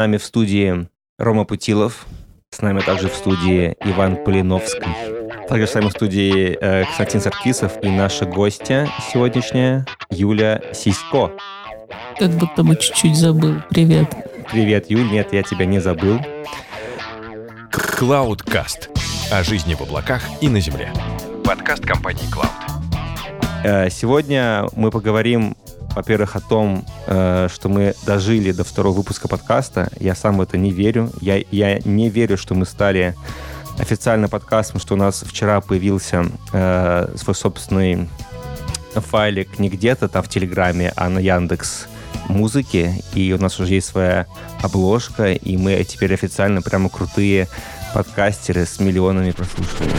С нами в студии Рома Путилов, с нами также в студии Иван Полиновский, также с нами в студии э, Константин Саркисов и наша гостья сегодняшняя Юля Сисько. Как будто бы чуть-чуть забыл. Привет. Привет, Юль. Нет, я тебя не забыл. Cloudcast. О жизни в облаках и на Земле. Подкаст компании Cloud. Э, Сегодня мы поговорим, во-первых, о том, э, что мы дожили до второго выпуска подкаста. Я сам в это не верю. Я, я не верю, что мы стали официально подкастом, что у нас вчера появился э, свой собственный файлик не где-то там в Телеграме, а на Яндекс музыке, и у нас уже есть своя обложка, и мы теперь официально прямо крутые подкастеры с миллионами прослушиваний.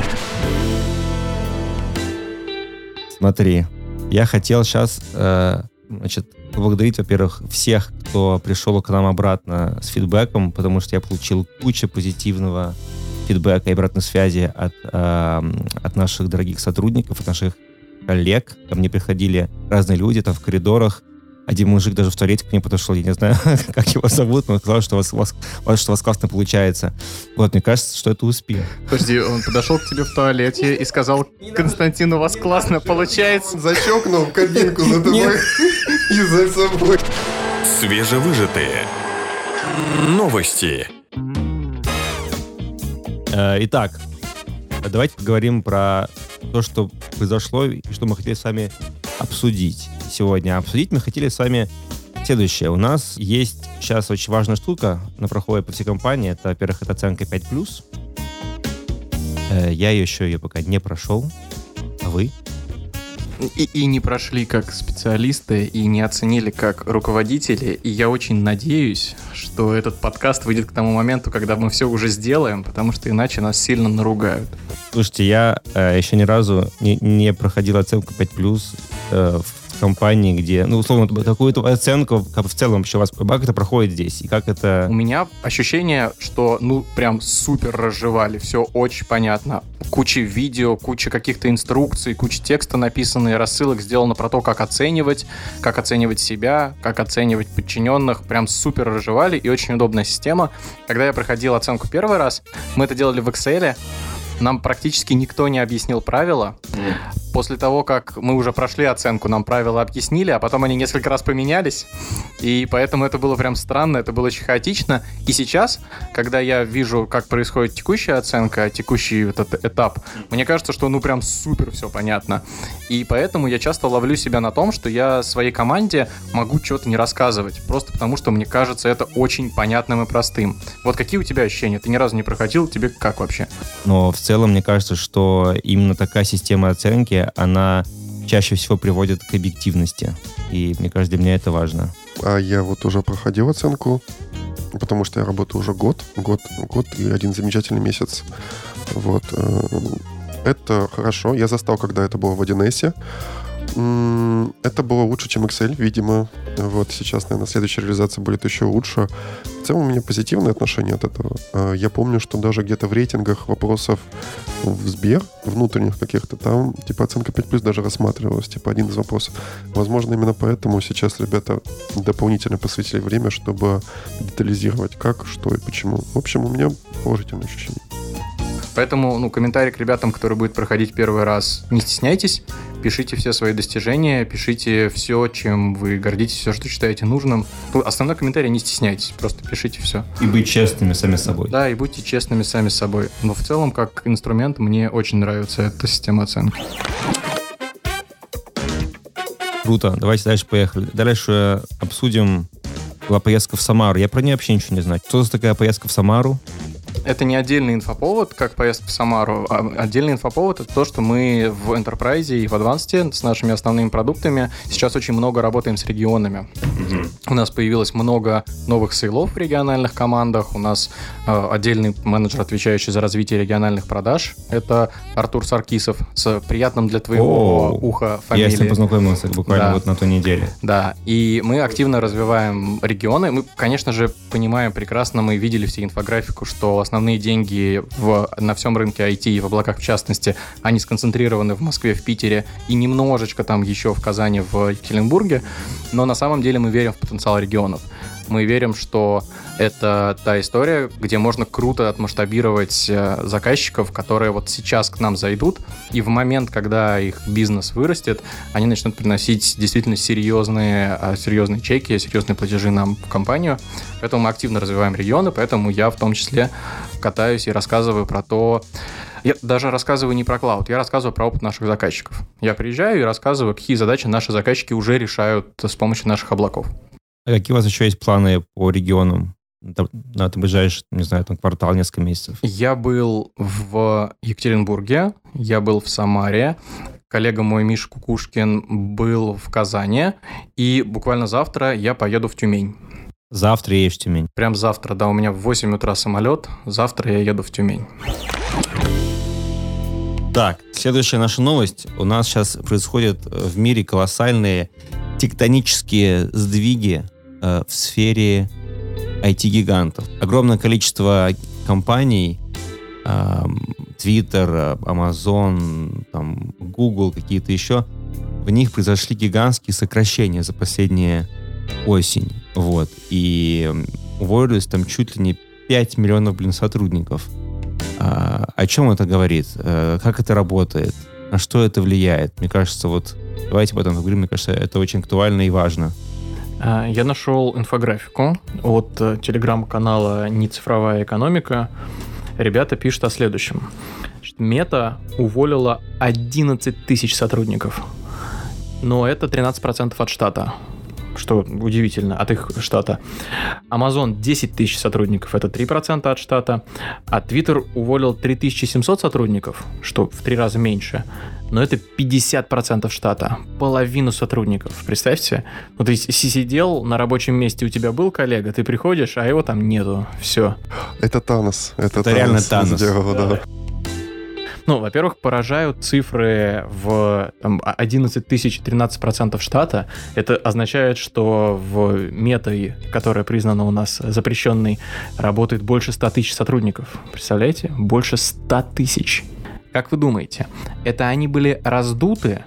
Смотри, я хотел сейчас, э, значит, поблагодарить, во-первых, всех, кто пришел к нам обратно с фидбэком, потому что я получил кучу позитивного фидбэка и обратной связи от, э, от наших дорогих сотрудников, от наших коллег. Ко мне приходили разные люди там в коридорах. Один мужик даже в туалете к мне подошел, я не знаю, как его зовут, но сказал, что у вас, у вас, у вас, что у вас классно получается. Вот, мне кажется, что это успех. Подожди, он подошел к тебе в туалете и сказал, Константин, у вас классно получается. Зачокнул кабинку за тобой и за собой. Свежевыжатые. Новости. Э, Итак, давайте поговорим про то, что произошло и что мы хотели с вами обсудить сегодня. Обсудить мы хотели с вами следующее. У нас есть сейчас очень важная штука на проходе по всей компании. Это, во-первых, это оценка 5+. Э, Я еще ее пока не прошел. А вы? И, и не прошли как специалисты, и не оценили как руководители. И я очень надеюсь, что этот подкаст выйдет к тому моменту, когда мы все уже сделаем, потому что иначе нас сильно наругают. Слушайте, я э, еще ни разу не, не проходил оценку 5+, э, в компании, где, ну, условно, такую-то оценку, как в целом вообще у вас, как это проходит здесь, и как это... У меня ощущение, что, ну, прям супер разжевали, все очень понятно. Куча видео, куча каких-то инструкций, куча текста написано рассылок сделано про то, как оценивать, как оценивать себя, как оценивать подчиненных. Прям супер разжевали и очень удобная система. Когда я проходил оценку первый раз, мы это делали в Excel, нам практически никто не объяснил правила. После того, как мы уже прошли оценку, нам правила объяснили, а потом они несколько раз поменялись. И поэтому это было прям странно, это было очень хаотично. И сейчас, когда я вижу, как происходит текущая оценка, текущий этот этап, мне кажется, что ну прям супер все понятно. И поэтому я часто ловлю себя на том, что я своей команде могу что-то не рассказывать. Просто потому, что мне кажется это очень понятным и простым. Вот какие у тебя ощущения? Ты ни разу не проходил, тебе как вообще? Но в целом, мне кажется, что именно такая система оценки, она чаще всего приводит к объективности. И мне кажется, для меня это важно. А я вот уже проходил оценку, потому что я работаю уже год, год, год и один замечательный месяц. Вот. э, Это хорошо. Я застал, когда это было в 1С. Это было лучше, чем Excel, видимо. Вот сейчас, наверное, следующая реализация будет еще лучше. В целом у меня позитивное отношение от этого. Э, Я помню, что даже где-то в рейтингах вопросов в Сбер, внутренних каких-то, там типа оценка 5 плюс даже рассматривалась, типа один из вопросов. Возможно, именно поэтому сейчас ребята дополнительно посвятили время, чтобы детализировать как, что и почему. В общем, у меня положительное ощущение. Поэтому, ну, комментарий к ребятам, которые будут проходить первый раз, не стесняйтесь, пишите все свои достижения, пишите все, чем вы гордитесь, все, что считаете нужным. Ну, основной комментарий не стесняйтесь, просто пишите все. И быть честными сами собой. Да, и будьте честными сами собой. Но в целом, как инструмент, мне очень нравится эта система оценки. Круто. Давайте дальше поехали. Дальше обсудим была поездка в Самару. Я про нее вообще ничего не знаю. Что за такая поездка в Самару? Это не отдельный инфоповод, как поездка в Самару, а отдельный инфоповод — это то, что мы в Enterprise и в Advanced с нашими основными продуктами сейчас очень много работаем с регионами. У нас появилось много новых сейлов в региональных командах, у нас э, отдельный менеджер, отвечающий за развитие региональных продаж, это Артур Саркисов, с приятным для твоего О, уха Я с ним фамилией. познакомился буквально Да. вот на той неделе. Да, и мы активно развиваем регионы. Мы, конечно же, понимаем прекрасно, мы видели все инфографику, что основные деньги в, на всем рынке IT и в облаках в частности, они сконцентрированы в Москве, в Питере и немножечко там еще в Казани, в Екатеринбурге. Но на самом деле мы верим в потенциал регионов. Мы верим, что Это та история, где можно круто отмасштабировать э, заказчиков, которые вот сейчас к нам зайдут, и в момент, когда их бизнес вырастет, они начнут приносить действительно серьезные, э, серьезные чеки, серьезные платежи нам в компанию. Поэтому мы активно развиваем регионы, поэтому я в том числе катаюсь и рассказываю про то, я даже рассказываю не про клауд, я рассказываю про опыт наших заказчиков. Я приезжаю и рассказываю, какие задачи наши заказчики уже решают с помощью наших облаков. А какие у вас еще есть планы по регионам? Это ближайший, не знаю, там квартал, несколько месяцев? Я был в Екатеринбурге, я был в Самаре, коллега мой Миша Кукушкин был в Казани, и буквально завтра я поеду в Тюмень. Завтра едешь в Тюмень? Прям завтра, да, у меня в 8 утра самолет, завтра я еду в Тюмень. Так, следующая наша новость. У нас сейчас происходят в мире колоссальные тектонические сдвиги э, в сфере IT-гигантов. Огромное количество компаний, Twitter, Amazon, там, Google, какие-то еще, в них произошли гигантские сокращения за последние осень. Вот. И уволились там чуть ли не 5 миллионов, блин, сотрудников. А, о чем это говорит? А, как это работает? На что это влияет? Мне кажется, вот давайте об этом поговорим. Мне кажется, это очень актуально и важно. А, я нашел инфографику от э, телеграм-канала «Нецифровая экономика». Ребята пишут о следующем. Мета уволила 11 тысяч сотрудников. Но это 13% от штата что удивительно, от их штата. Amazon 10 тысяч сотрудников, это 3% от штата, а Twitter уволил 3700 сотрудников, что в три раза меньше, но это 50% штата, половину сотрудников, представьте. Ну, ты сидел на рабочем месте, у тебя был коллега, ты приходишь, а его там нету, все. Это Танос. Это, это Танос реально Танос. Сделал, да. да. Ну, во-первых, поражают цифры в там, 11 тысяч 13% штата. Это означает, что в метой, которая признана у нас запрещенной, работает больше 100 тысяч сотрудников. Представляете? Больше 100 тысяч. Как вы думаете, это они были раздуты,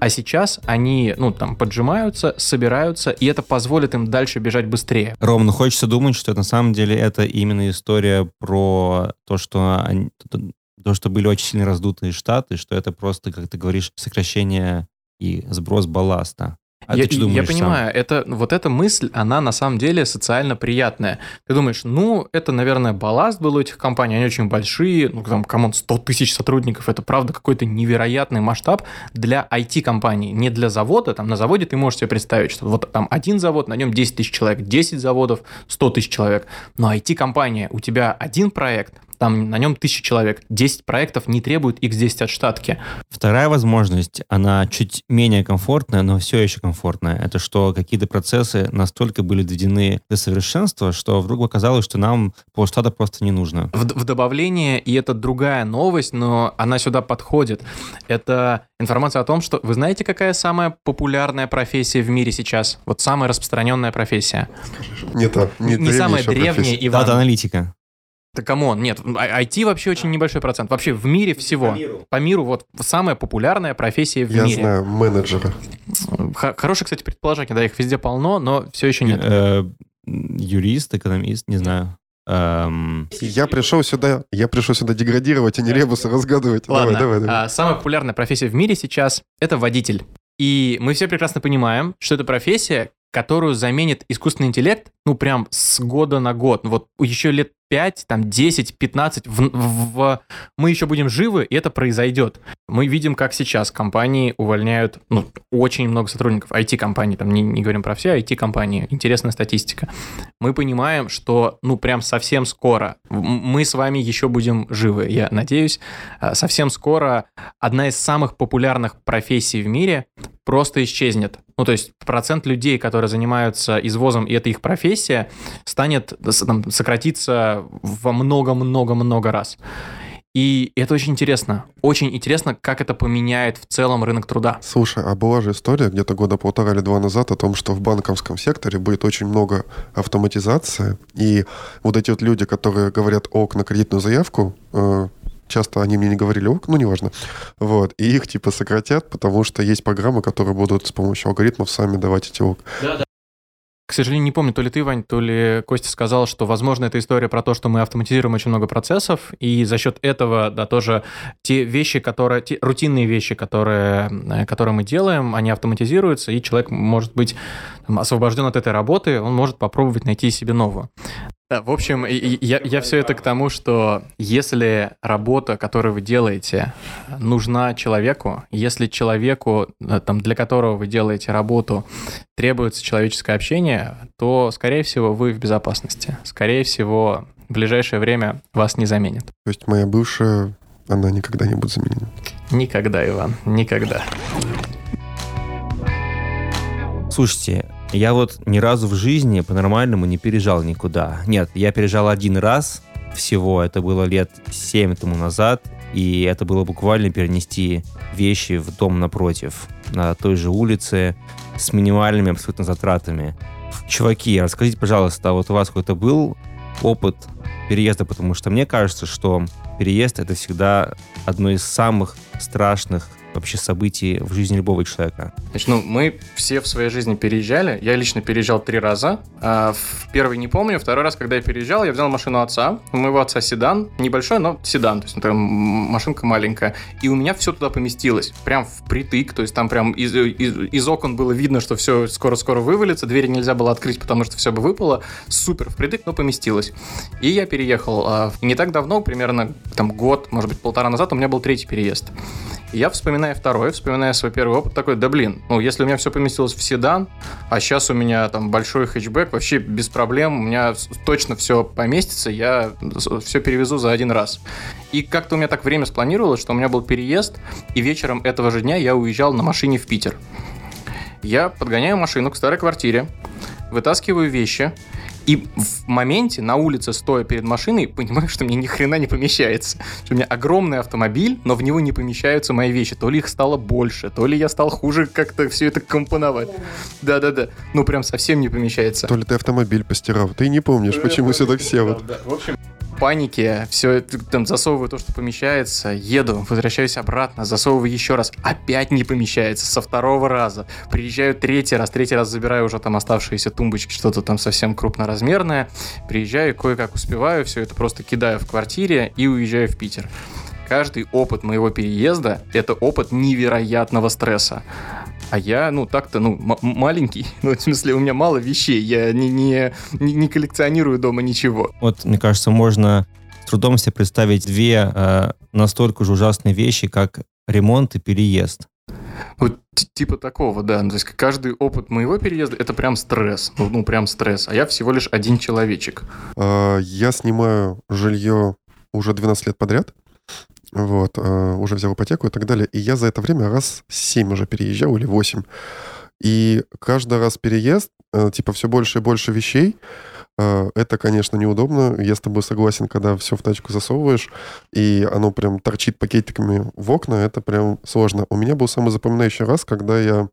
а сейчас они, ну, там, поджимаются, собираются, и это позволит им дальше бежать быстрее. Ром, ну хочется думать, что на самом деле это именно история про то, что они, то, что были очень сильно раздутые штаты, что это просто, как ты говоришь, сокращение и сброс балласта. А я, я понимаю, сам? это вот эта мысль, она на самом деле социально приятная. Ты думаешь, ну, это, наверное, балласт был у этих компаний, они очень большие, ну, там, come on, 100 тысяч сотрудников, это, правда, какой-то невероятный масштаб для IT-компаний, не для завода, там, на заводе ты можешь себе представить, что вот там один завод, на нем 10 тысяч человек, 10 заводов, 100 тысяч человек, но IT-компания, у тебя один проект, там на нем тысяча человек. 10 проектов не требуют X10 от штатки. Вторая возможность, она чуть менее комфортная, но все еще комфортная. Это что какие-то процессы настолько были доведены до совершенства, что вдруг оказалось, что нам полштата просто не нужно. В, в добавление, и это другая новость, но она сюда подходит. Это информация о том, что вы знаете, какая самая популярная профессия в мире сейчас? Вот самая распространенная профессия. Не та, не, не самая древняя, Иван. Дата-аналитика. Да come on, нет, IT вообще очень небольшой процент. Вообще в мире всего. По миру. По миру вот самая популярная профессия в Я мире. Я знаю, менеджера. Хорошее, кстати, предположение, да, их везде полно, но все еще нет. Э, юрист, экономист, не знаю. Эм... Я пришел сюда, я пришел сюда деградировать, а не ребусы разгадывать. Ладно, давай, давай, давай. А, самая популярная профессия в мире сейчас – это водитель. И мы все прекрасно понимаем, что это профессия, которую заменит искусственный интеллект, ну, прям с года на год. Вот еще лет 5, там, 10, 15, в, в, в, мы еще будем живы, и это произойдет. Мы видим, как сейчас компании увольняют, ну, очень много сотрудников, IT-компании, там, не, не говорим про все, IT-компании, интересная статистика. Мы понимаем, что, ну, прям совсем скоро мы с вами еще будем живы, я надеюсь. А, совсем скоро одна из самых популярных профессий в мире просто исчезнет. Ну, то есть процент людей, которые занимаются извозом, и это их профессия, станет там, сократиться во много-много-много раз. И это очень интересно. Очень интересно, как это поменяет в целом рынок труда. Слушай, а была же история где-то года полтора или два назад о том, что в банковском секторе будет очень много автоматизации, и вот эти вот люди, которые говорят ок на кредитную заявку, э, часто они мне не говорили ок, ну, неважно. Вот. И их типа сократят, потому что есть программы, которые будут с помощью алгоритмов сами давать эти ок. Да, да. К сожалению, не помню, то ли ты, Вань, то ли Костя сказал, что, возможно, это история про то, что мы автоматизируем очень много процессов, и за счет этого, да, тоже те вещи, которые, те рутинные вещи, которые, э, которые мы делаем, они автоматизируются, и человек может быть там, освобожден от этой работы, он может попробовать найти себе новую. Да, в общем, я, я все это к тому, что если работа, которую вы делаете, нужна человеку, если человеку, э, там, для которого вы делаете работу, требуется человеческое общение, то, скорее всего, вы в безопасности. Скорее всего, в ближайшее время вас не заменят. То есть моя бывшая, она никогда не будет заменена? Никогда, Иван, никогда. Слушайте, я вот ни разу в жизни по-нормальному не переезжал никуда. Нет, я переезжал один раз всего, это было лет 7 тому назад, и это было буквально перенести вещи в дом напротив, на той же улице, с минимальными абсолютно затратами. Чуваки, расскажите, пожалуйста, а вот у вас какой-то был опыт переезда, потому что мне кажется, что переезд это всегда одно из самых страшных вообще событий в жизни любого человека? Значит, ну, мы все в своей жизни переезжали. Я лично переезжал три раза. А в первый не помню, второй раз, когда я переезжал, я взял машину отца. У моего отца седан, небольшой, но седан, то есть это машинка маленькая. И у меня все туда поместилось, прям впритык, то есть там прям из, из, из окон было видно, что все скоро-скоро вывалится, двери нельзя было открыть, потому что все бы выпало. Супер впритык, но поместилось. И я переехал. А, не так давно, примерно там год, может быть, полтора назад, у меня был третий переезд. Я вспоминаю второй, вспоминая свой первый опыт, такой, да блин, ну если у меня все поместилось в седан, а сейчас у меня там большой хэтчбэк, вообще без проблем, у меня точно все поместится, я все перевезу за один раз. И как-то у меня так время спланировалось, что у меня был переезд, и вечером этого же дня я уезжал на машине в Питер. Я подгоняю машину к старой квартире, вытаскиваю вещи, и в моменте на улице, стоя перед машиной, понимаю, что мне ни хрена не помещается. Что у меня огромный автомобиль, но в него не помещаются мои вещи. То ли их стало больше, то ли я стал хуже как-то все это компоновать. Да-да-да. Ну, прям совсем не помещается. То ли ты автомобиль постирал. Ты не помнишь, почему все так село. В общем, панике, все там засовываю то, что помещается, еду, возвращаюсь обратно, засовываю еще раз, опять не помещается со второго раза. Приезжаю третий раз, третий раз забираю уже там оставшиеся тумбочки, что-то там совсем крупноразмерное. Приезжаю, кое-как успеваю, все это просто кидаю в квартире и уезжаю в Питер. Каждый опыт моего переезда – это опыт невероятного стресса. А я, ну, так-то, ну, маленький. Ну, в смысле, у меня мало вещей. Я не, не, не коллекционирую дома ничего. Вот, мне кажется, можно с трудом себе представить две э, настолько же ужасные вещи, как ремонт и переезд. Вот типа такого, да. То есть каждый опыт моего переезда это прям стресс. Ну, ну прям стресс. А я всего лишь один человечек. А, я снимаю жилье уже 12 лет подряд вот, э, уже взял ипотеку и так далее. И я за это время раз 7 уже переезжал или 8. И каждый раз переезд, э, типа, все больше и больше вещей, э, это, конечно, неудобно. Я с тобой согласен, когда все в тачку засовываешь, и оно прям торчит пакетиками в окна, это прям сложно. У меня был самый запоминающий раз, когда я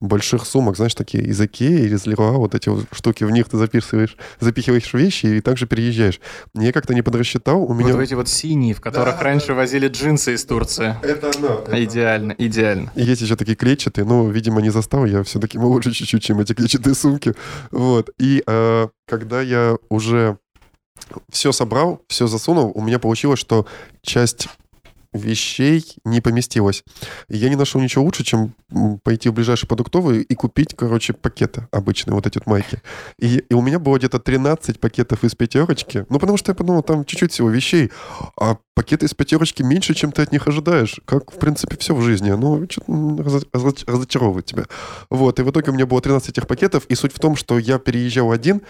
больших сумок, знаешь, такие из Икеи или из Леруа, вот эти вот штуки, в них ты записываешь, запихиваешь вещи и также переезжаешь. Я как-то не подрасчитал, у меня... Вот эти вот синие, в которых да, раньше возили джинсы из Турции. Это оно. Это идеально, идеально. И есть еще такие клетчатые, но, видимо, не застал, я все-таки моложе чуть-чуть, чем эти клетчатые сумки. Вот. И э, когда я уже все собрал, все засунул, у меня получилось, что часть вещей не поместилось. я не нашел ничего лучше, чем пойти в ближайший продуктовый и купить, короче, пакеты обычные, вот эти вот майки. И, и у меня было где-то 13 пакетов из пятерочки. Ну, потому что я подумал, там чуть-чуть всего вещей. А пакеты из пятерочки меньше, чем ты от них ожидаешь. Как, в принципе, все в жизни. Оно что-то разочаровывает тебя. Вот. И в итоге у меня было 13 этих пакетов. И суть в том, что я переезжал один,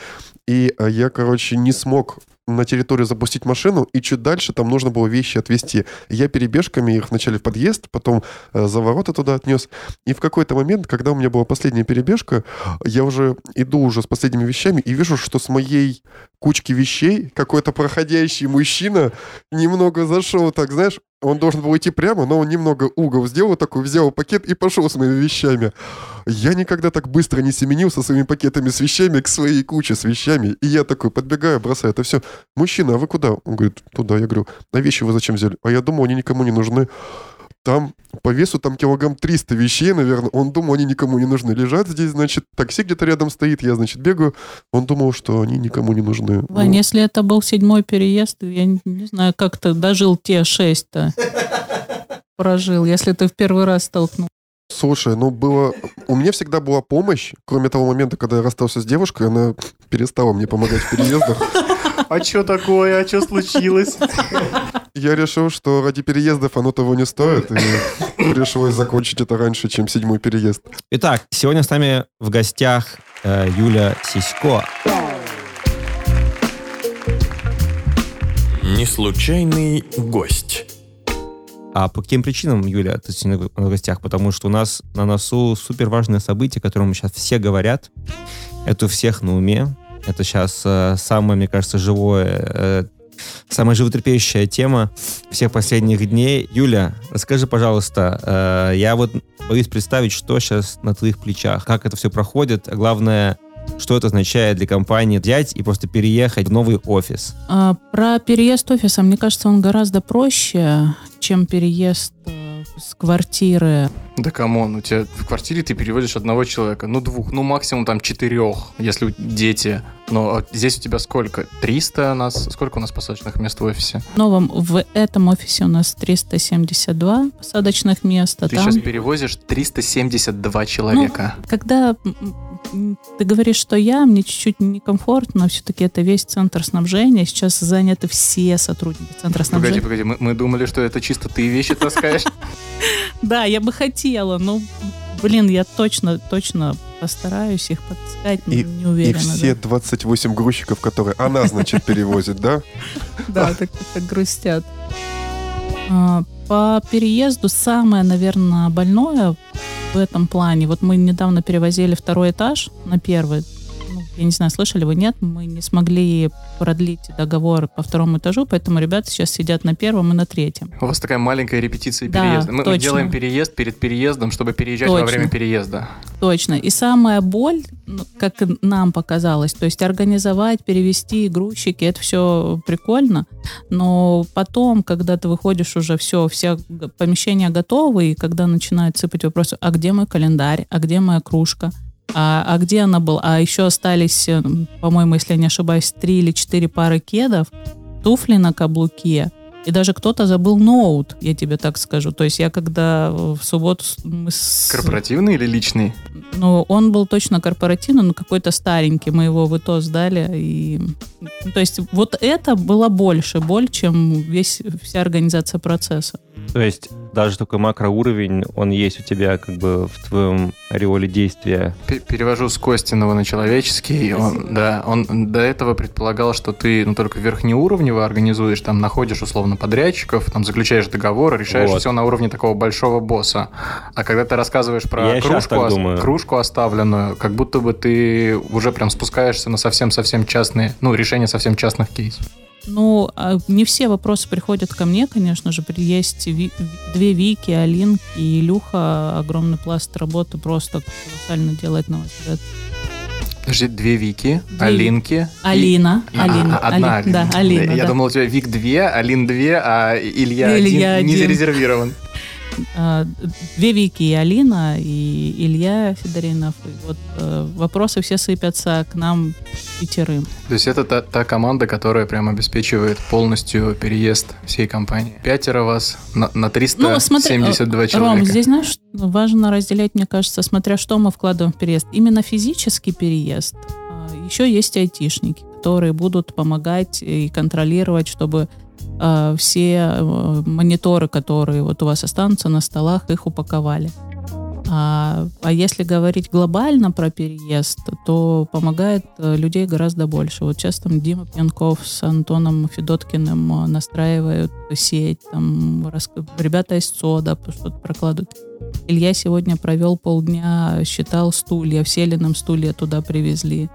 и э, я, короче, не смог на территорию запустить машину, и чуть дальше там нужно было вещи отвезти. Я перебежками их вначале в подъезд, потом э, за ворота туда отнес. И в какой-то момент, когда у меня была последняя перебежка, я уже иду уже с последними вещами и вижу, что с моей кучки вещей какой-то проходящий мужчина немного зашел так, знаешь, он должен был идти прямо, но он немного угол сделал такой, взял пакет и пошел с моими вещами. Я никогда так быстро не семенил со своими пакетами с вещами к своей куче с вещами. И я такой подбегаю, бросаю это все. Мужчина, а вы куда? Он говорит, туда. Я говорю, а вещи вы зачем взяли? А я думал, они никому не нужны. Там по весу там килограмм 300 вещей, наверное. Он думал, они никому не нужны. Лежат здесь, значит, такси где-то рядом стоит, я, значит, бегаю. Он думал, что они никому не нужны. Вань, Ну, если это был седьмой переезд, я не, не знаю, как ты дожил те шесть-то. Прожил, если ты в первый раз столкнулся. Слушай, ну было... У меня всегда была помощь, кроме того момента, когда я расстался с девушкой, она перестала мне помогать в переездах. А что такое? А что случилось? Я решил, что ради переездов оно того не стоит, и пришлось закончить это раньше, чем седьмой переезд. Итак, сегодня с нами в гостях э, Юля Сисько. Неслучайный гость. А по каким причинам, Юля, ты сегодня в гостях? Потому что у нас на носу супер важное событие, о котором сейчас все говорят. Это у всех на уме. Это сейчас э, самое, мне кажется, живое, э, самая животрепещущая тема всех последних дней. Юля, расскажи, пожалуйста, э, я вот боюсь представить, что сейчас на твоих плечах, как это все проходит, а главное, что это означает для компании взять и просто переехать в новый офис. А, про переезд офиса, мне кажется, он гораздо проще, чем переезд э, с квартиры. Да come on, у тебя в квартире ты переводишь одного человека, ну двух, ну максимум там четырех, если дети. Но а здесь у тебя сколько? 300 у нас? Сколько у нас посадочных мест в офисе? В новом, в этом офисе у нас 372 посадочных места. Ты Там, сейчас перевозишь 372 человека. когда м, м, ты говоришь, что я, мне чуть-чуть некомфортно, все-таки это весь центр снабжения. Сейчас заняты все сотрудники центра снабжения. Погоди, погоди, мы, мы думали, что это чисто ты вещи таскаешь. Да, я бы хотела, но, блин, я точно, точно постараюсь их подыскать, но И- не И уверена. все 28 грузчиков, которые она, значит, перевозит, да? Да, да так, так грустят. А, По переезду самое, наверное, больное в этом плане. Вот мы недавно перевозили второй этаж на первый. Я не знаю, слышали вы, нет, мы не смогли продлить договор по второму этажу, поэтому ребята сейчас сидят на первом и на третьем. У вас такая маленькая репетиция Да, переезда. Мы, точно. делаем переезд перед переездом, чтобы переезжать во Точно. время переезда. Точно. И самая боль, ну, как нам показалось, то есть организовать, перевести грузчики, это все прикольно, но потом, когда ты выходишь уже все, все помещения готовы, и когда начинают сыпать вопросы, а где мой календарь, а где моя кружка, а, а где она была, а еще остались, э, по-моему, если я не ошибаюсь, три или четыре пары кедов, туфли на каблуке, и даже кто-то забыл ноут, я тебе так скажу. То есть я когда в субботу мы с... Корпоративный или личный? Ну, он был точно корпоративный, но какой-то старенький. Мы его в ИТО сдали. И... ну, То есть вот это было больше боль, чем весь, вся организация процесса. То есть даже такой макроуровень, он есть у тебя как бы в твоем ореоле действия. Пе- Перевожу с Костиного на человеческий. Он, да, он до этого предполагал, что ты ну, только верхнеуровнево организуешь, там находишь условно подрядчиков, там заключаешь договор, решаешь Вот. все на уровне такого большого босса. А когда ты рассказываешь про Я кружку, думаю. кружку оставленную, как будто бы ты уже прям спускаешься на совсем-совсем частные, ну, решение совсем частных кейсов. Ну, а не все вопросы приходят ко мне, конечно же. Есть ви- две Вики, Алинки и Илюха. Огромный пласт работы просто колоссально делает, на мой взгляд. Подожди, две Вики, Две Алинки. Алина. и- Алина. а, одна Али- Да, Алина. Алина. Я да. думал, у тебя Вик 2, Алин 2, а Илья, Илья один, не один. зарезервирован. А, Две Вики и Алина, и Илья Федоринов. И вот э, вопросы все сыпятся к нам пятерым. То есть это та, та команда, которая прям обеспечивает полностью переезд всей компании. Пятеро вас на, на 372 э, человека. Ром, здесь, знаешь, важно разделять, мне кажется, смотря что мы вкладываем в переезд. Именно физический переезд. А, Еще есть айтишники, которые будут помогать и контролировать, чтобы а, все э, мониторы, которые вот у вас останутся на столах, их упаковали. А, а если говорить глобально про переезд, то помогает э, людей гораздо больше. Вот сейчас там Дима Пьянков с Антоном Федоткиным э, настраивают сеть, там рас- ребята из СОДа что-то прокладывают. Илья сегодня провел полдня, считал стулья, все ли нам стулья туда привезли.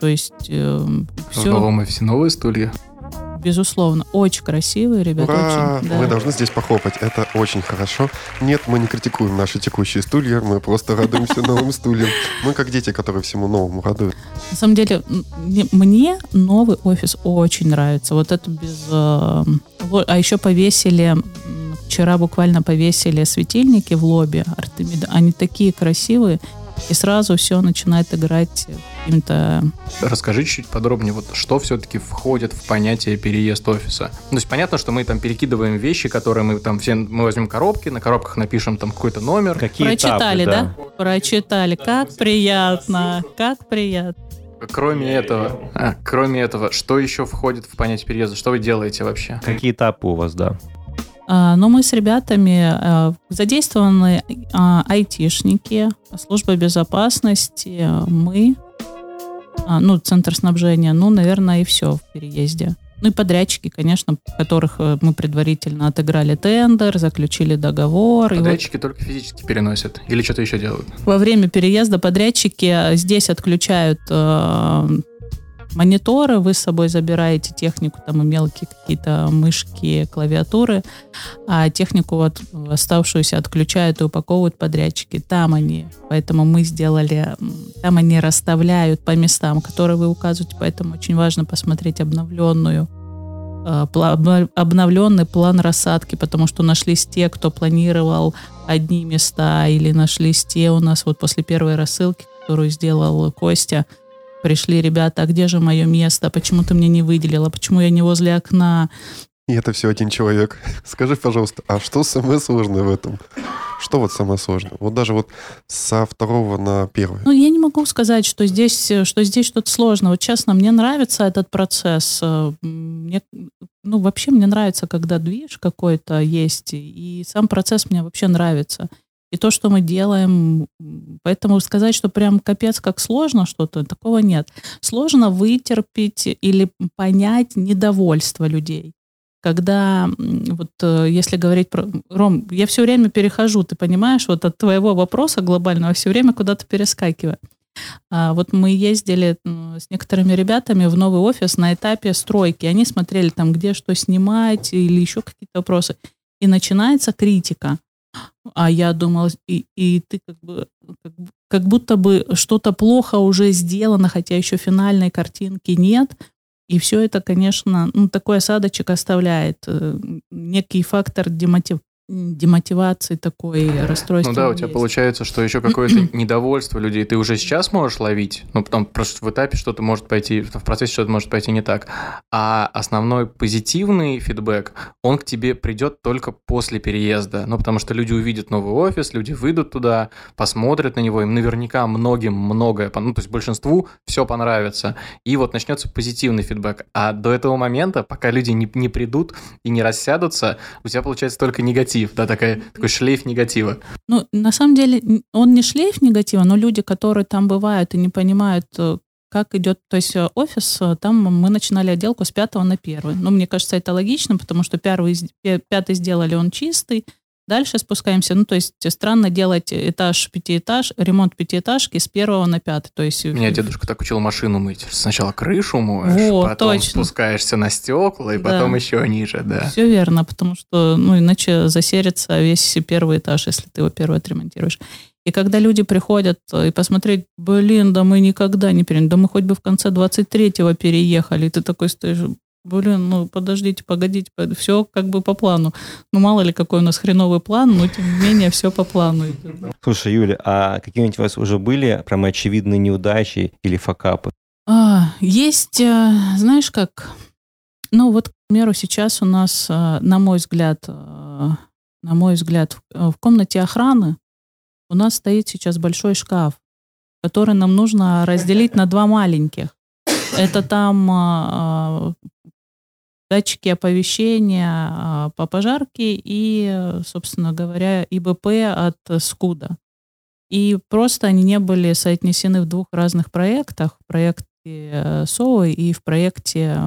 То есть В все, новом офисе новые стулья. Безусловно, очень красивые ребята. Ура! очень, да. Мы должны здесь похлопать. Это очень хорошо. Нет, мы не критикуем наши текущие стулья, мы просто радуемся новым стульям. Мы как дети, которые всему новому радуют. На самом деле, мне- новый офис очень нравится. Вот это без... э, А еще повесили вчера буквально повесили светильники в лобби Артемида. Они такие красивые, и сразу все начинает играть каким-то... Расскажи чуть подробнее, вот что все-таки входит в понятие переезд офиса. Ну, то есть понятно, что мы там перекидываем вещи, которые мы там все, мы возьмем коробки, на коробках напишем там какой-то номер. Какие Прочитали, этапы, да? да? Прочитали. Как приятно, как приятно. Кроме этого, а, кроме этого, что еще входит в понятие переезда? Что вы делаете вообще? Какие этапы у вас, да? А, но мы с ребятами а, задействованы а, айтишники, служба безопасности, мы, ну, центр снабжения, ну, наверное, и все в переезде. Ну и подрядчики, конечно, которых э, мы предварительно отыграли тендер, заключили договор. Подрядчики вот... только физически переносят или что-то еще делают? Во время переезда подрядчики здесь отключают э, мониторы, вы с собой забираете технику, там и мелкие какие-то мышки, клавиатуры, а технику вот оставшуюся отключают и упаковывают подрядчики. Там они, поэтому мы сделали, там они расставляют по местам, которые вы указываете, поэтому очень важно посмотреть обновленную э, обновленный план рассадки, потому что нашлись те, кто планировал одни места, или нашлись те у нас вот после первой рассылки, которую сделал Костя, пришли ребята, а где же мое место, почему ты мне не выделила, почему я не возле окна. И это все один человек. Скажи, пожалуйста, а что самое сложное в этом? Что вот самое сложное? Вот даже вот со второго на первый. Ну, я не могу сказать, что здесь, что здесь что-то сложное. Вот честно, мне нравится этот процесс. Мне, ну, вообще мне нравится, когда движ какой-то есть, и сам процесс мне вообще нравится и то, что мы делаем. Поэтому сказать, что прям капец как сложно что-то, такого нет. Сложно вытерпеть или понять недовольство людей. Когда, вот э, если говорить про... Ром, я все время перехожу, ты понимаешь, вот от твоего вопроса глобального все время куда-то перескакиваю. А вот мы ездили с некоторыми ребятами в новый офис на этапе стройки. Они смотрели там, где что снимать или еще какие-то вопросы. И начинается критика. А я думала, и, и ты как бы как, будто бы что-то плохо уже сделано, хотя еще финальной картинки нет. И все это, конечно, ну, такой осадочек оставляет. Э, некий фактор демотив демотивации такой, расстройства. Ну да, у тебя есть. получается, что еще какое-то недовольство людей ты уже сейчас можешь ловить, ну потом просто в этапе что-то может пойти, в процессе что-то может пойти не так, а основной позитивный фидбэк, он к тебе придет только после переезда, ну потому что люди увидят новый офис, люди выйдут туда, посмотрят на него, им наверняка многим многое, ну то есть большинству все понравится, и вот начнется позитивный фидбэк, а до этого момента, пока люди не, не придут и не рассядутся, у тебя получается только негатив негатив, да, такая, такой шлейф негатива. Ну, на самом деле, он не шлейф негатива, но люди, которые там бывают и не понимают, э, как идет, то есть э, офис, э, там мы начинали отделку с пятого на первый. Ну, мне кажется, это логично, потому что первый, пятый сделали он чистый, Дальше спускаемся. Ну, то есть странно делать этаж, пятиэтаж, ремонт пятиэтажки с первого на пятый. То есть... Меня дедушка так учил машину мыть. Сначала крышу моешь, вот, потом точно. спускаешься на стекла, и да. потом еще ниже, да. Все верно, потому что, ну, иначе засерится весь первый этаж, если ты его первый отремонтируешь. И когда люди приходят и посмотреть, блин, да мы никогда не переехали, да мы хоть бы в конце 23-го переехали, и ты такой стоишь, Блин, ну подождите, погодите, все как бы по плану. Ну мало ли какой у нас хреновый план, но тем не менее все по плану. Слушай, Юля, а какие-нибудь у вас уже были прям очевидные неудачи или факапы? А, есть, э, знаешь как, ну вот, к примеру, сейчас у нас, э, на мой взгляд, э, на мой взгляд, в комнате охраны у нас стоит сейчас большой шкаф, который нам нужно разделить на два маленьких. Это там датчики оповещения а, по пожарке и, собственно говоря, ИБП от СКУДа. И просто они не были соотнесены в двух разных проектах, в проекте э, СОИ и в проекте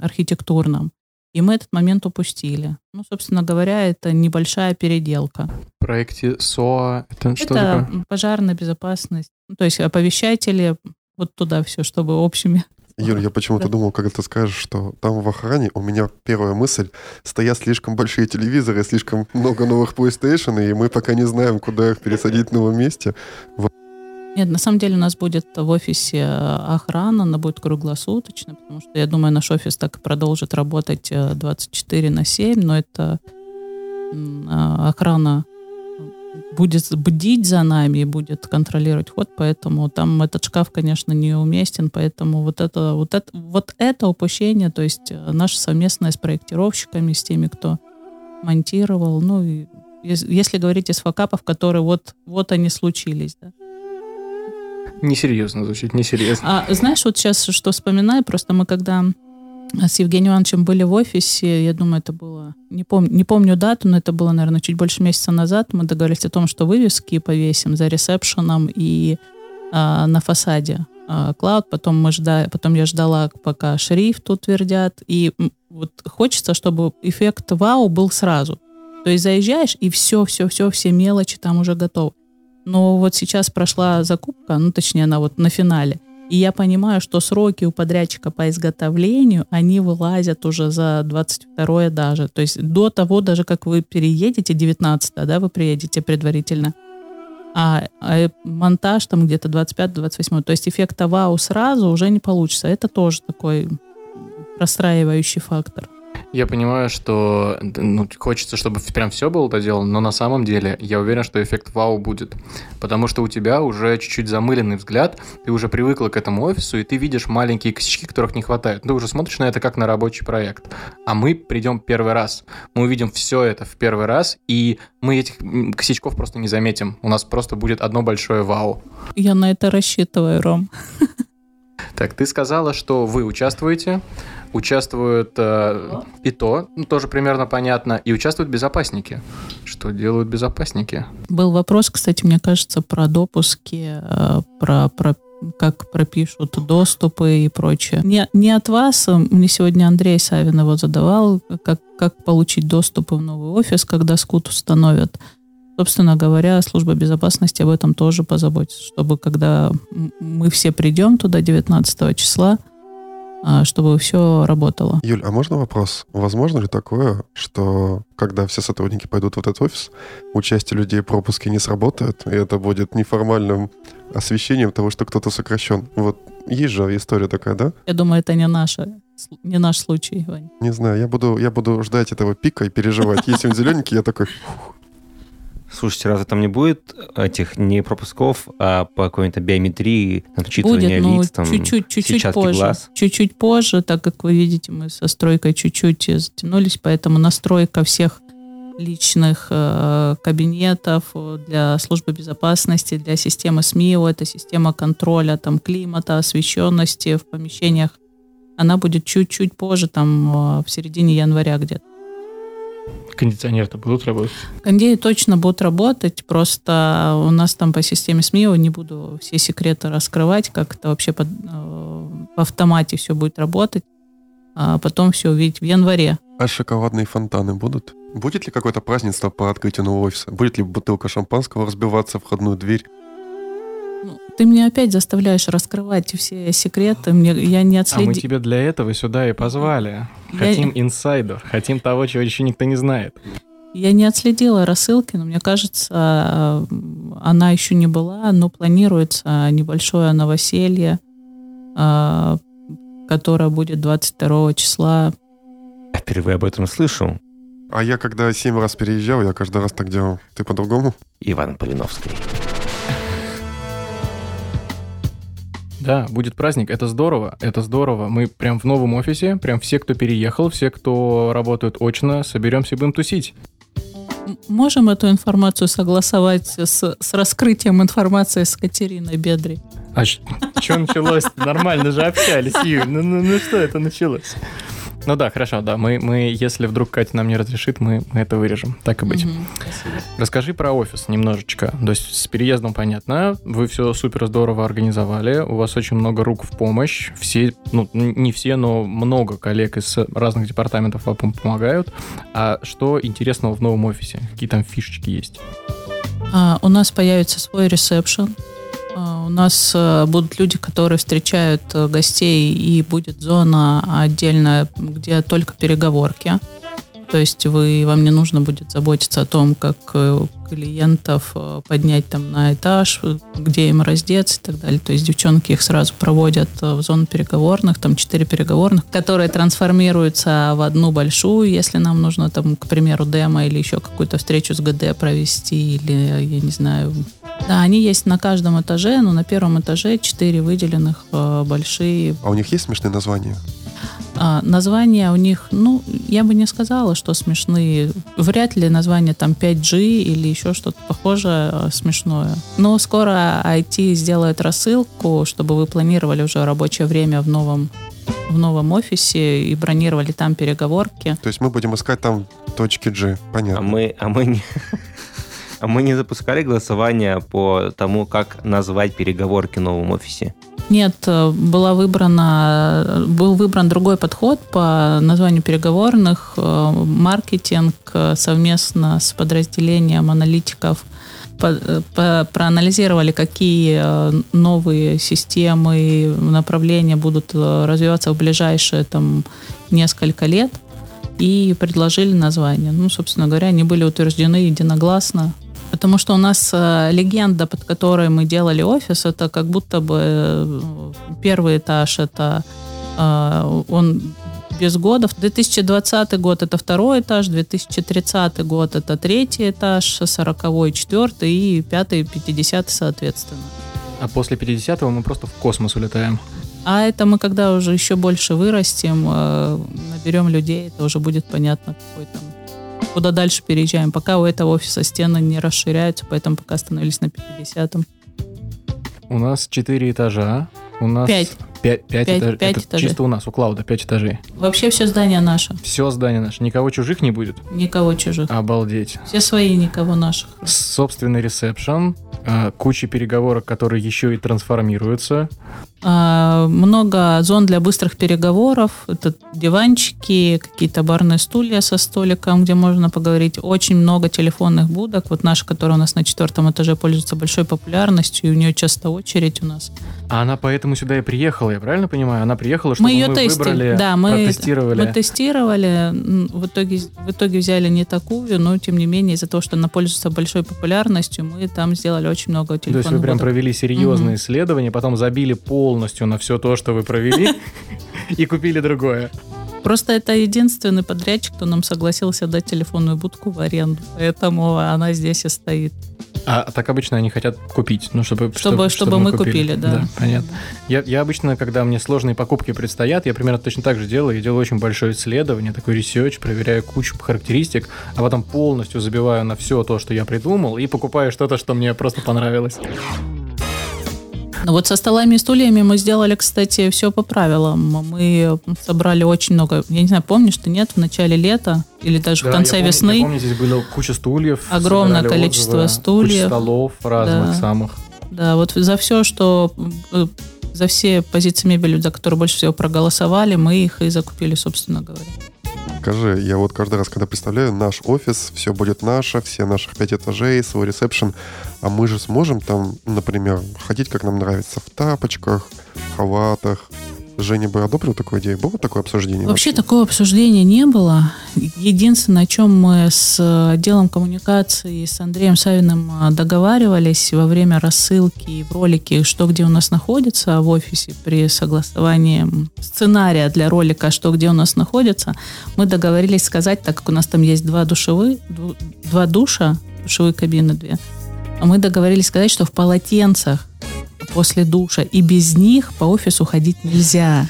архитектурном. И мы этот момент упустили. Ну, собственно говоря, это небольшая переделка. В проекте СОА это, это что такое? пожарная безопасность. Ну, то есть оповещатели, вот туда все, чтобы общими Юр, я почему-то думал, когда ты скажешь, что там в охране у меня первая мысль, стоят слишком большие телевизоры, слишком много новых PlayStation, и мы пока не знаем, куда их пересадить в новом месте. Нет, на самом деле у нас будет в офисе э, охрана, она будет круглосуточно, потому что я думаю, наш офис так и продолжит работать 24 э, на 7, но это а, охрана будет бдить за нами и будет контролировать ход, поэтому там этот шкаф, конечно, неуместен, поэтому вот это, вот это, вот это упущение, то есть э, наше совместное с проектировщиками, с теми, кто монтировал, ну, и если говорить из факапов, которые вот, вот они случились, да. Несерьезно звучит, несерьезно. А знаешь, вот сейчас что вспоминаю, просто мы когда с Евгением Ивановичем были в офисе, я думаю, это было, не, пом, не помню дату, но это было, наверное, чуть больше месяца назад. Мы договорились о том, что вывески повесим за ресепшеном и а, на фасаде а, клауд. Потом, мы жда, потом я ждала, пока шрифт утвердят. И вот хочется, чтобы эффект вау был сразу. То есть заезжаешь, и все, все, все, все мелочи там уже готовы. Но вот сейчас прошла закупка, ну, точнее, она вот на финале. И я понимаю, что сроки у подрядчика по изготовлению, они вылазят уже за 22 даже. То есть до того, даже как вы переедете, 19 да, вы приедете предварительно, а, а монтаж там где-то 25-28. То есть эффекта вау сразу уже не получится. Это тоже такой расстраивающий фактор. Я понимаю, что ну, хочется, чтобы прям все было доделано, но на самом деле я уверен, что эффект вау будет. Потому что у тебя уже чуть-чуть замыленный взгляд, ты уже привыкла к этому офису, и ты видишь маленькие косячки, которых не хватает. Ты уже смотришь на это как на рабочий проект. А мы придем первый раз. Мы увидим все это в первый раз, и мы этих косячков просто не заметим. У нас просто будет одно большое вау. Я на это рассчитываю, Ром. Так, ты сказала, что вы участвуете участвуют э, и то, ну, тоже примерно понятно, и участвуют безопасники. Что делают безопасники? Был вопрос, кстати, мне кажется, про допуски, э, про, про как пропишут доступы и прочее. Не, не от вас, мне сегодня Андрей Савин его задавал, как, как получить доступы в новый офис, когда скут установят. Собственно говоря, служба безопасности об этом тоже позаботится, чтобы когда мы все придем туда 19 числа, а, чтобы все работало. Юль, а можно вопрос? Возможно ли такое, что когда все сотрудники пойдут в этот офис, участие людей пропуски не сработает, и это будет неформальным освещением того, что кто-то сокращен? Вот есть же история такая, да? Я думаю, это не наша не наш случай, Вань. Не знаю, я буду, я буду ждать этого пика и переживать. Если он зелененький, я такой, Слушайте, разве там не будет этих не пропусков, а по какой-то биометрии, отчитывания будет, лиц, там, чуть-чуть, чуть-чуть позже. Глаз? Чуть-чуть позже, так как вы видите, мы со стройкой чуть-чуть затянулись, поэтому настройка всех личных э, кабинетов для службы безопасности, для системы СМИО, это система контроля там, климата, освещенности в помещениях, она будет чуть-чуть позже, там, э, в середине января где-то. Кондиционеры-то будут работать? Кондеи точно будут работать, просто у нас там по системе СМИ, не буду все секреты раскрывать, как это вообще под, э, в автомате все будет работать, а потом все увидеть в январе. А шоколадные фонтаны будут? Будет ли какое-то празднество по открытию нового офиса? Будет ли бутылка шампанского разбиваться в входную дверь? Ты меня опять заставляешь раскрывать все секреты. Мне, я не отследил. А мы тебя для этого сюда и позвали. Хотим я... инсайдер, хотим того, чего еще никто не знает. Я не отследила рассылки, но мне кажется, она еще не была, но планируется небольшое новоселье, а, которое будет 22 числа. Я впервые об этом слышу. А я когда семь раз переезжал, я каждый раз так делал. Ты по-другому? Иван Полиновский. Да, будет праздник, это здорово, это здорово. Мы прям в новом офисе, прям все, кто переехал, все, кто работают очно, соберемся и будем тусить. Можем эту информацию согласовать с, с раскрытием информации с Катериной Бедри? А что началось? Нормально же общались, Юль. Ну, ну, ну что это началось? Ну да, хорошо, да. Мы, мы, если вдруг Катя нам не разрешит, мы, мы это вырежем. Так и быть. Угу, Расскажи про офис немножечко. То есть с переездом понятно. Вы все супер здорово организовали. У вас очень много рук в помощь. Все, ну, не все, но много коллег из разных департаментов вам помогают. А что интересного в новом офисе? Какие там фишечки есть? А, у нас появится свой ресепшн у нас э, будут люди, которые встречают э, гостей, и будет зона отдельная, где только переговорки. То есть вы, вам не нужно будет заботиться о том, как э, клиентов поднять там на этаж, где им раздеться и так далее. То есть девчонки их сразу проводят в зону переговорных, там четыре переговорных, которые трансформируются в одну большую, если нам нужно там, к примеру, демо или еще какую-то встречу с ГД провести, или, я не знаю, да, они есть на каждом этаже, но на первом этаже четыре выделенных большие. А у них есть смешные названия? А, названия у них, ну, я бы не сказала, что смешные. Вряд ли название там 5G или еще что-то похожее а, смешное. Но скоро IT сделает рассылку, чтобы вы планировали уже рабочее время в новом в новом офисе и бронировали там переговорки. То есть мы будем искать там точки G, понятно. А мы, а мы не... Мы не запускали голосование по тому, как назвать переговорки в новом офисе? Нет, э, была выбрана, был выбран другой подход по названию переговорных. Э, маркетинг э, совместно с подразделением аналитиков по, по, проанализировали, какие новые системы направления будут развиваться в ближайшие там, несколько лет и предложили название. Ну, собственно говоря, они были утверждены единогласно Потому что у нас э, легенда, под которой мы делали офис, это как будто бы э, первый этаж, это э, он без годов. 2020 год это второй этаж, 2030 год это третий этаж, 40 четвертый и пятый, 50 соответственно. А после 50-го мы просто в космос улетаем. А это мы когда уже еще больше вырастем, наберем людей, это уже будет понятно, какой там куда дальше переезжаем. Пока у этого офиса стены не расширяются, поэтому пока остановились на 50-м. У нас 4 этажа. У нас 5. 5, 5, 5, этаж, 5 этажей. Чисто у нас, у Клауда 5 этажей. Вообще все здание наше. Все здание наше. Никого чужих не будет? Никого чужих. Обалдеть. Все свои, никого наших. Собственный ресепшн, а, куча переговорок, которые еще и трансформируются. А, много зон для быстрых переговоров. Это диванчики, какие-то барные стулья со столиком, где можно поговорить. Очень много телефонных будок. Вот наша, которая у нас на четвертом этаже пользуется большой популярностью, и у нее часто очередь у нас. А она поэтому сюда и приехала, я правильно понимаю? Она приехала, чтобы мы, ее мы тестили. выбрали, да, мы, протестировали. Мы тестировали, в итоге, в итоге взяли не такую, но тем не менее из-за того, что она пользуется большой популярностью, мы там сделали очень много телефонных То есть вы прям будок. провели серьезные угу. исследования, потом забили полностью на все то, что вы провели, и купили другое. Просто это единственный подрядчик, кто нам согласился дать телефонную будку в аренду. Поэтому она здесь и стоит. А так обычно они хотят купить, ну, чтобы, чтобы, чтобы, чтобы мы купили. купили да. да. Понятно. Я, я обычно, когда мне сложные покупки предстоят, я примерно точно так же делаю. Я делаю очень большое исследование, такой research, проверяю кучу характеристик, а потом полностью забиваю на все то, что я придумал, и покупаю что-то, что мне просто понравилось. Ну вот со столами и стульями мы сделали, кстати, все по правилам. Мы собрали очень много, я не знаю, помнишь ты, нет, в начале лета или даже да, в конце я помню, весны. Я помню, здесь было куча стульев. Огромное количество отзывы, стульев. Куча столов разных да. самых. Да, вот за все, что э, за все позиции мебели, за которые больше всего проголосовали, мы их и закупили, собственно говоря. Скажи, я вот каждый раз, когда представляю наш офис, все будет наше, все наших пять этажей, свой ресепшн, а мы же сможем там, например, ходить, как нам нравится, в тапочках, в халатах, Женя бы одобрил такую идею? Было такое обсуждение? Вообще, вообще такого обсуждения не было. Единственное, о чем мы с отделом коммуникации с Андреем Савиным а, договаривались во время рассылки в ролике, что где у нас находится в офисе при согласовании сценария для ролика, что где у нас находится, мы договорились сказать, так как у нас там есть два душевые, два душа, душевые кабины две, мы договорились сказать, что в полотенцах после душа, и без них по офису ходить нельзя.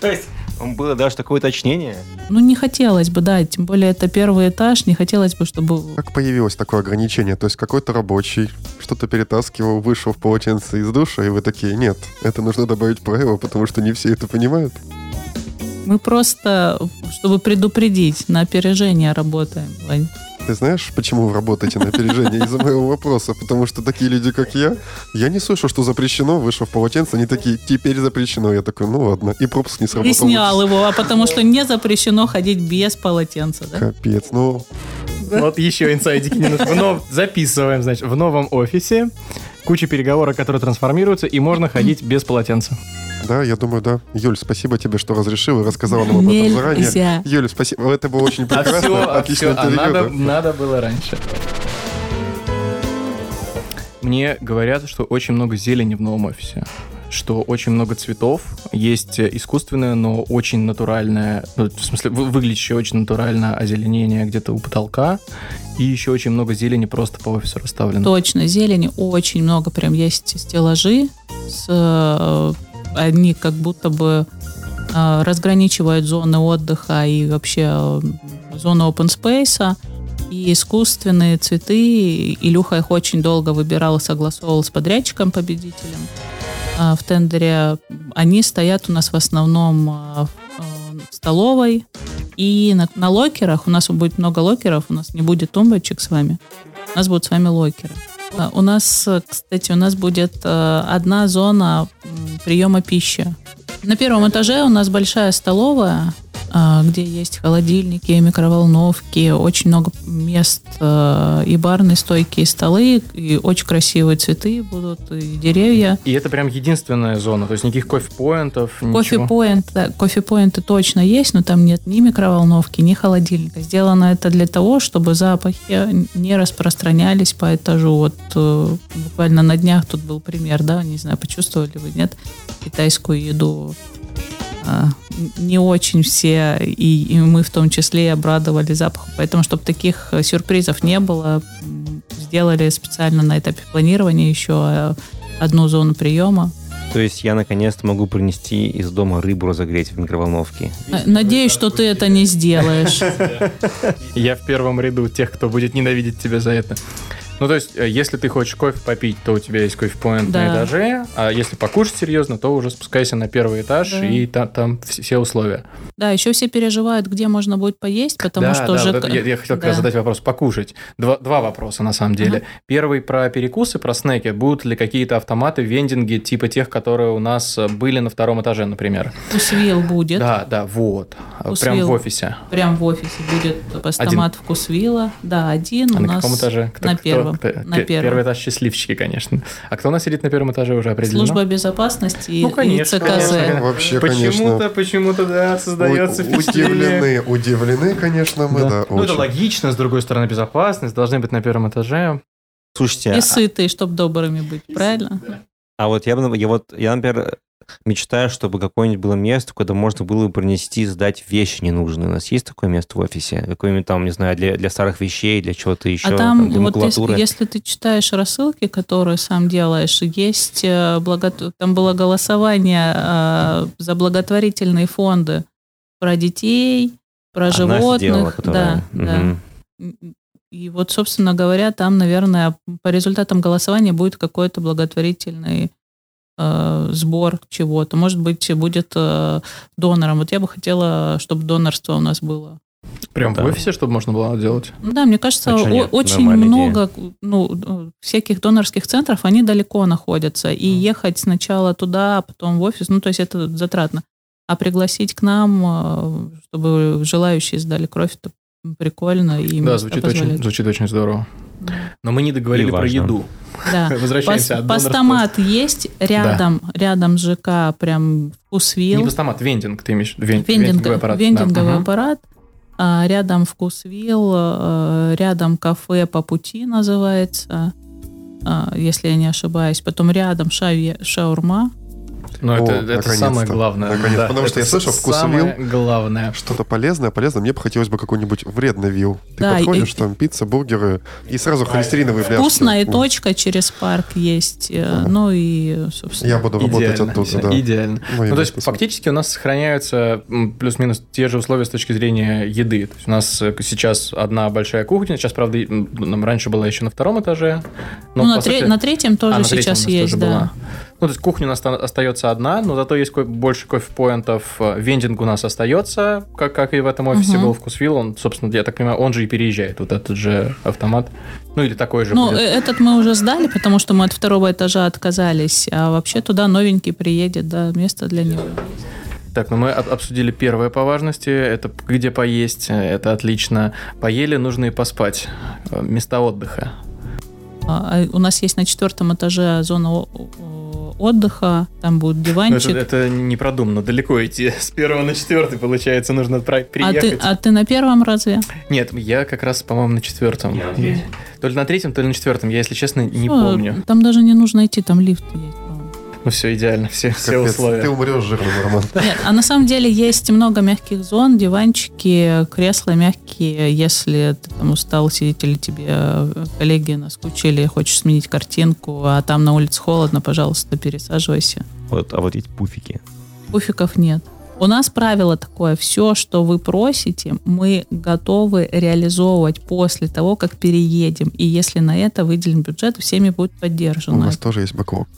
То есть было даже такое уточнение? Ну, не хотелось бы, да, тем более это первый этаж, не хотелось бы, чтобы... Как появилось такое ограничение? То есть какой-то рабочий что-то перетаскивал, вышел в полотенце из душа, и вы такие, нет, это нужно добавить правило, потому что не все это понимают. Мы просто, чтобы предупредить, на опережение работаем, Вань. Ты знаешь, почему вы работаете на опережение из-за моего вопроса? Потому что такие люди, как я, я не слышу, что запрещено, вышел в полотенце, они такие, теперь запрещено. Я такой, ну ладно, и пропуск не сработал. И снял его, а потому что не запрещено ходить без полотенца, да? Капец, ну... Вот еще инсайдики не нужны. В нов- Записываем, значит, в новом офисе куча переговоров, которые трансформируются, и можно ходить без полотенца. Да, я думаю, да. Юль, спасибо тебе, что разрешил и рассказала нам об этом заранее. Нельзя. Юль, спасибо. Это было очень А прекрасно. все, а Отличное всё, а интервью. надо, да. надо было раньше. Мне говорят, что очень много зелени в новом офисе. Что очень много цветов. Есть э, искусственное, но очень натуральное, ну, в смысле, вы- выглядящее очень натурально озеленение где-то у потолка. И еще очень много зелени просто по офису расставлено. Точно, зелени очень много, прям есть стеллажи, с, э, они как будто бы э, разграничивают зоны отдыха и вообще зоны open space. И искусственные цветы, Илюха их очень долго выбирал и согласовывал с подрядчиком победителем э, в тендере. Они стоят у нас в основном э, в э, столовой. И на, на локерах, у нас будет много локеров, у нас не будет тумбочек с вами. У нас будут с вами локеры. У нас, э, кстати, у нас будет э, одна зона приема пищи. На первом этаже у нас большая столовая, где есть холодильники, микроволновки, очень много мест э, и барные стойки, и столы, и очень красивые цветы будут, и деревья. И это прям единственная зона, то есть никаких кофе-поинтов. Кофе-поинт, да, кофе-поинты точно есть, но там нет ни микроволновки, ни холодильника. Сделано это для того, чтобы запахи не распространялись по этажу. Вот э, буквально на днях тут был пример, да, не знаю, почувствовали вы, нет, китайскую еду. А, не очень все, и, и мы в том числе, обрадовали запахом. Поэтому, чтобы таких э, сюрпризов не было, сделали специально на этапе планирования еще э, одну зону приема. То есть я наконец-то могу принести из дома рыбу разогреть в микроволновке. Надеюсь, что ты это не сделаешь. Я в первом ряду тех, кто будет ненавидеть тебя за это. Ну, то есть, э, если ты хочешь кофе попить, то у тебя есть кофе-поинт на Да. этаже, а если покушать серьезно, то уже спускайся на первый этаж, Да. и та- там вс- все условия. Да, еще все переживают, где можно будет поесть, потому да, что да, ЖК вот я, я хотел как раз Да. задать вопрос. Покушать. Два, два вопроса, на самом деле. Первый про перекусы, про снеки. Будут ли какие-то автоматы, вендинги, типа тех, которые у нас э, были на втором этаже, например? Вкусвилл будет. Да, да, вот. Прям Вкусвилл. в офисе. Прям в офисе будет автомат вкусвилла. Да, один А у на нас каком этаже? Кто- на кто- первом. кто- на пе- первом. Первый этаж счастливчики, конечно. А кто у нас сидит на первом этаже уже определено? Служба безопасности и- Ну, и конечно, ЦКЗ. конечно. Вообще, Почему-то, почему-то, да, создается У- впечатление. Удивлены, удивлены, конечно, мы, да, Ну, это логично, с другой стороны, безопасность должны быть на первом этаже. Слушайте, И а- сытые, чтобы добрыми быть, правильно? А вот я, бы- я вот, я, например, мечтаю, чтобы какое-нибудь было место, куда можно было бы принести, сдать вещи ненужные. У нас есть такое место в офисе? Какое-нибудь там, не знаю, для, для старых вещей, для чего-то еще, а там, для вот если, если ты читаешь рассылки, которые сам делаешь, есть э, благо- там было голосование э, за благотворительные фонды про детей, про Одна животных. которая- Да, да. Мгм. И вот, собственно говоря, там, наверное, по результатам голосования будет какой-то благотворительный сбор чего-то. Может быть, будет э, донором. Вот я бы хотела, чтобы донорство у нас было. Прям Да. в офисе, чтобы можно было делать? Ну Да, мне кажется, А нет? очень Нормальная много ну, э, всяких донорских центров, они далеко находятся. И ехать сначала туда, а потом в офис, ну, то есть это затратно. А пригласить к нам, э, чтобы желающие сдали кровь, это прикольно. И Да, звучит очень, звучит очень здорово. Но мы не договорили про еду. Да. Возвращаемся донорства. Постамат есть рядом, рядом ЖК, прям Не вкусвилл. постамат, вендинг, ты имеешь вен- Вендинг- вендинговый аппарат. да. вендинговый Мгм. аппарат. А, рядом вкусвилл, э, рядом кафе по пути называется, а, если я не ошибаюсь. Потом рядом шаве- шаурма. Ну, это, О, это наконец-то. самое главное. Наконец, потому что это я слышал, вкус Самое главное. Что-то полезное, полезное. Мне бы хотелось бы какой-нибудь вредный вилл. Ты Да, подходишь, и- там пицца, бургеры, и сразу холестериновый бляшки. Вкусная М. точка через парк есть. Ага. Ну и, собственно... Я буду работать Идеально, оттуда, да. идеально. Ну, Ну, то есть, посмотрю. фактически у нас сохраняются плюс-минус те же условия с точки зрения еды. То есть, у нас э, сейчас одна большая кухня. Сейчас, правда, и, нам раньше была еще на втором этаже. Но, ну, на, сути- на третьем тоже А, на третьем сейчас у нас есть, тоже да. была. Ну, то есть кухня у нас оста- остается одна, но зато есть больше кофе-поинтов. Э, Вендинг у нас остается, как, как и в этом офисе Мгм. был вкусвилл. Он, собственно, я так понимаю, он же и переезжает, вот этот же автомат. Ну, или такой же Ну, будет. э, этот мы уже сдали, потому что мы от второго этажа отказались. А вообще туда новенький приедет, да, место для него. Так, ну мы об- обсудили первое по важности. Это где поесть, это отлично. Поели, нужно и поспать. Э, Места отдыха. А, У нас есть на четвертом этаже зона отдыха, там будет Ну, диванчик. Это, это не продумано, далеко идти. С первого на четвертый, получается, нужно отправить, а, ты, приехать. а ты на первом разве? Нет, я как раз, по-моему, на четвертом. То ли на третьем, то ли на четвертом. Я, если честно, не Всё, помню. Там даже не нужно идти, там лифт есть. Ну все идеально, все, все Капец, условия. Ты умрешь жирным, Роман. Нет, а на самом деле есть много мягких зон, диванчики, кресла мягкие. Если ты там устал сидеть или тебе э, коллеги наскучили, хочешь сменить картинку, а там на улице холодно, пожалуйста, пересаживайся. Вот, а вот эти пуфики. Пуфиков нет. У нас правило такое, все, что вы просите, мы готовы реализовывать после того, как переедем. И если на это выделен бюджет, всеми будет У поддержано. вас тоже есть бэклог.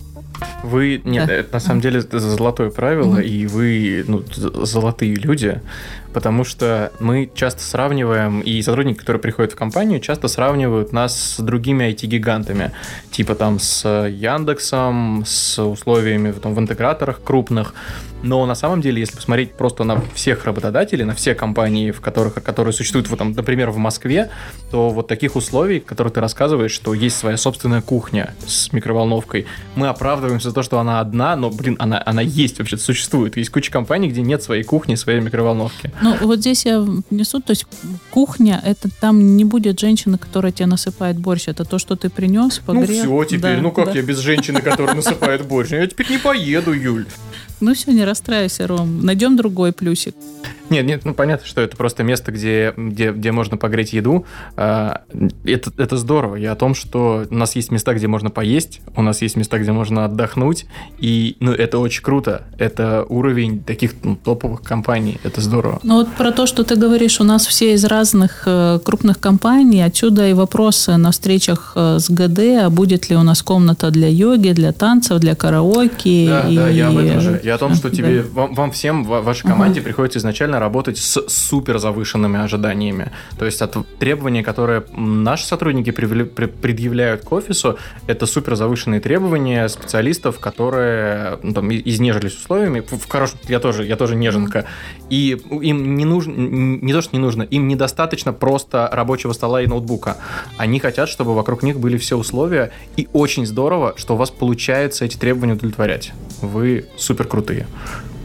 Вы, нет, это на самом деле это золотое правило, и вы ну, золотые люди, потому что мы часто сравниваем, и сотрудники, которые приходят в компанию, часто сравнивают нас с другими IT-гигантами, типа там с Яндексом, с условиями там, в интеграторах крупных, но на самом деле, если посмотреть просто на всех работодателей, на все компании, в которых, которые существуют, вот, там, например, в Москве, то вот таких условий, которые ты рассказываешь, что есть своя собственная кухня с микроволновкой, мы оправдываемся за то, что она одна, но, блин, она, она есть вообще существует. Есть куча компаний, где нет своей кухни, своей микроволновки. Ну, вот здесь я внесу, то есть кухня, это там не будет женщины, которая тебе насыпает борщ, это то, что ты принес, погрел. Ну все теперь, Да, ну как да. я без женщины, которая насыпает борщ? Я теперь не поеду, Юль. Ну все, не расстраивайся, Ром, найдем другой плюсик. Нет, нет, ну понятно, что это просто место, где, где, где можно погреть еду. А, Это, это здорово. Я о том, что у нас есть места, где можно поесть, у нас есть места, где можно отдохнуть, и ну, это очень круто. Это уровень таких ну, топовых компаний. Это здорово. Ну вот про то, что ты говоришь, у нас все из разных э, крупных компаний, отсюда и вопросы на встречах э, с ГД, а будет ли у нас комната для йоги, для танцев, для караоке. Да, и- да, я об этом же. Я о том, что тебе, вам, вам всем, ва- вашей команде приходится изначально работать с супер завышенными ожиданиями. То есть от требования, которые наши сотрудники привели- пре- предъявляют к офису, это супер завышенные требования специалистов, которые ну, там, изнежились условиями. В, в хорошем, я тоже, я тоже неженка. И им не нужно, не то, что не нужно, им недостаточно просто рабочего стола и ноутбука. Они хотят, чтобы вокруг них были все условия, и очень здорово, что у вас получается эти требования удовлетворять. Вы супер крутые.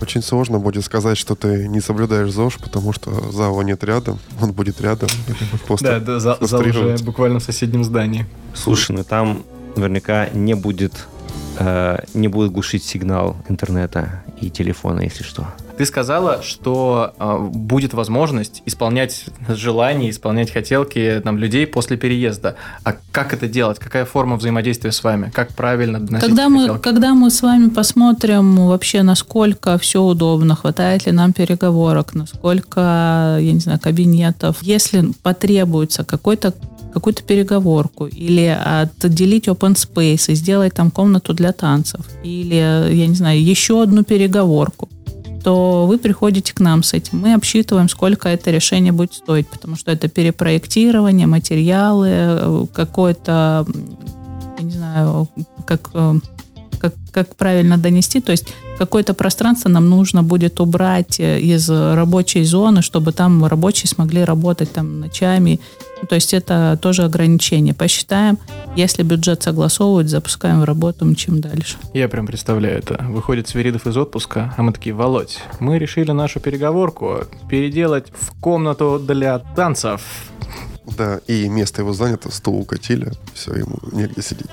Очень сложно будет сказать, что ты не соблюдаешь ЗОЖ, потому что ЗАО нет рядом, он будет рядом. да, за, зал уже буквально в соседнем здании. Слушай, ну там наверняка не будет э, не будет глушить сигнал интернета и телефона, если что. Ты сказала, что э, будет возможность исполнять желания, исполнять хотелки там, людей после переезда. А как это делать? Какая форма взаимодействия с вами? Как правильно доносить Когда мы, когда мы с вами посмотрим вообще, насколько все удобно, хватает ли нам переговорок, насколько, я не знаю, кабинетов, если потребуется какой-то какую-то переговорку или отделить open space и сделать там комнату для танцев или, я не знаю, еще одну переговорку, то вы приходите к нам с этим. Мы обсчитываем, сколько это решение будет стоить, потому что это перепроектирование, материалы, э, какое-то, не знаю, как, э, как, как правильно донести, то есть какое-то пространство нам нужно будет убрать э, из рабочей зоны, чтобы там рабочие смогли работать там ночами. То есть это тоже ограничение. Посчитаем, если бюджет согласовывать, запускаем в работу, мчим дальше. Я прям представляю это. Выходит Свиридов из отпуска, а мы такие, Володь, мы решили нашу переговорку переделать в комнату для танцев. Да, и место его занято, стул укатили, все, ему негде сидеть.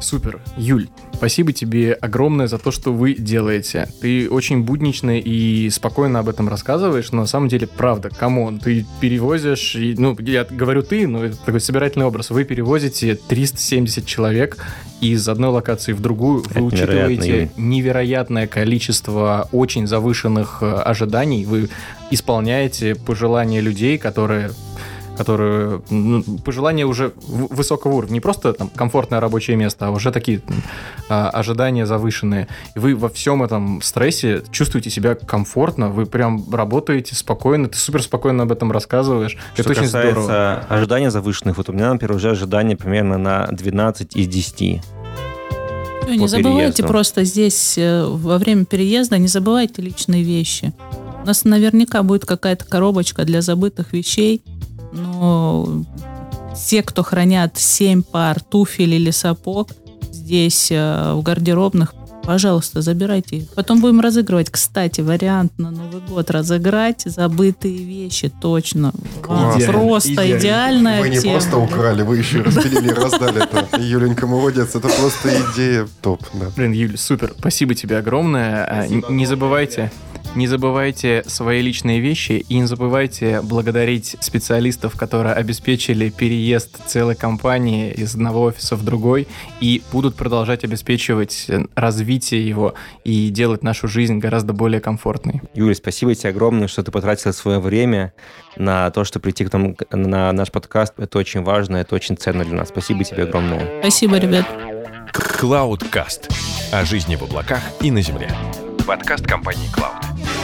Супер. Юль, спасибо тебе огромное за то, что вы делаете. Ты очень буднично и спокойно об этом рассказываешь, но на самом деле, правда, come on, ты перевозишь, и, ну, я говорю ты, но это такой собирательный образ, вы перевозите 370 человек из одной локации в другую, вы Это учитываете невероятное количество очень завышенных э, ожиданий, вы исполняете пожелания людей, которые которые ну, пожелания уже высокого уровня, не просто там комфортное рабочее место, а уже такие а, ожидания завышенные. И вы во всем этом стрессе чувствуете себя комфортно, вы прям работаете спокойно, ты супер спокойно об этом рассказываешь. Что Это очень касается здорово. ожидания завышенных, вот у меня, например, уже ожидания примерно на 12 из 10. Вы не забывайте переезду. просто здесь э, во время переезда, не забывайте личные вещи. У нас наверняка будет какая-то коробочка для забытых вещей, но те, кто хранят 7 пар туфель или сапог здесь э, в гардеробных, пожалуйста, забирайте их. Потом будем разыгрывать. Кстати, вариант на Новый год разыграть забытые вещи, точно. Вам Классно. Просто Идеально. идеальная Вы не тема. просто украли, вы еще и распилили и раздали это. Юленька, молодец, это просто идея топ, да. Блин, Юль, супер. Спасибо тебе огромное. А, не забывайте, не забывайте свои личные вещи и не забывайте благодарить специалистов, которые обеспечили переезд целой компании из одного офиса в другой и будут продолжать обеспечивать развитие его и делать нашу жизнь гораздо более комфортной. Юля, спасибо тебе огромное, что ты потратила свое время на то, что прийти к нам на наш подкаст. Это очень важно, это очень ценно для нас. Спасибо тебе огромное. Спасибо, ребят. Cloudcast. О жизни в облаках и на земле. Подкаст компании Cloud.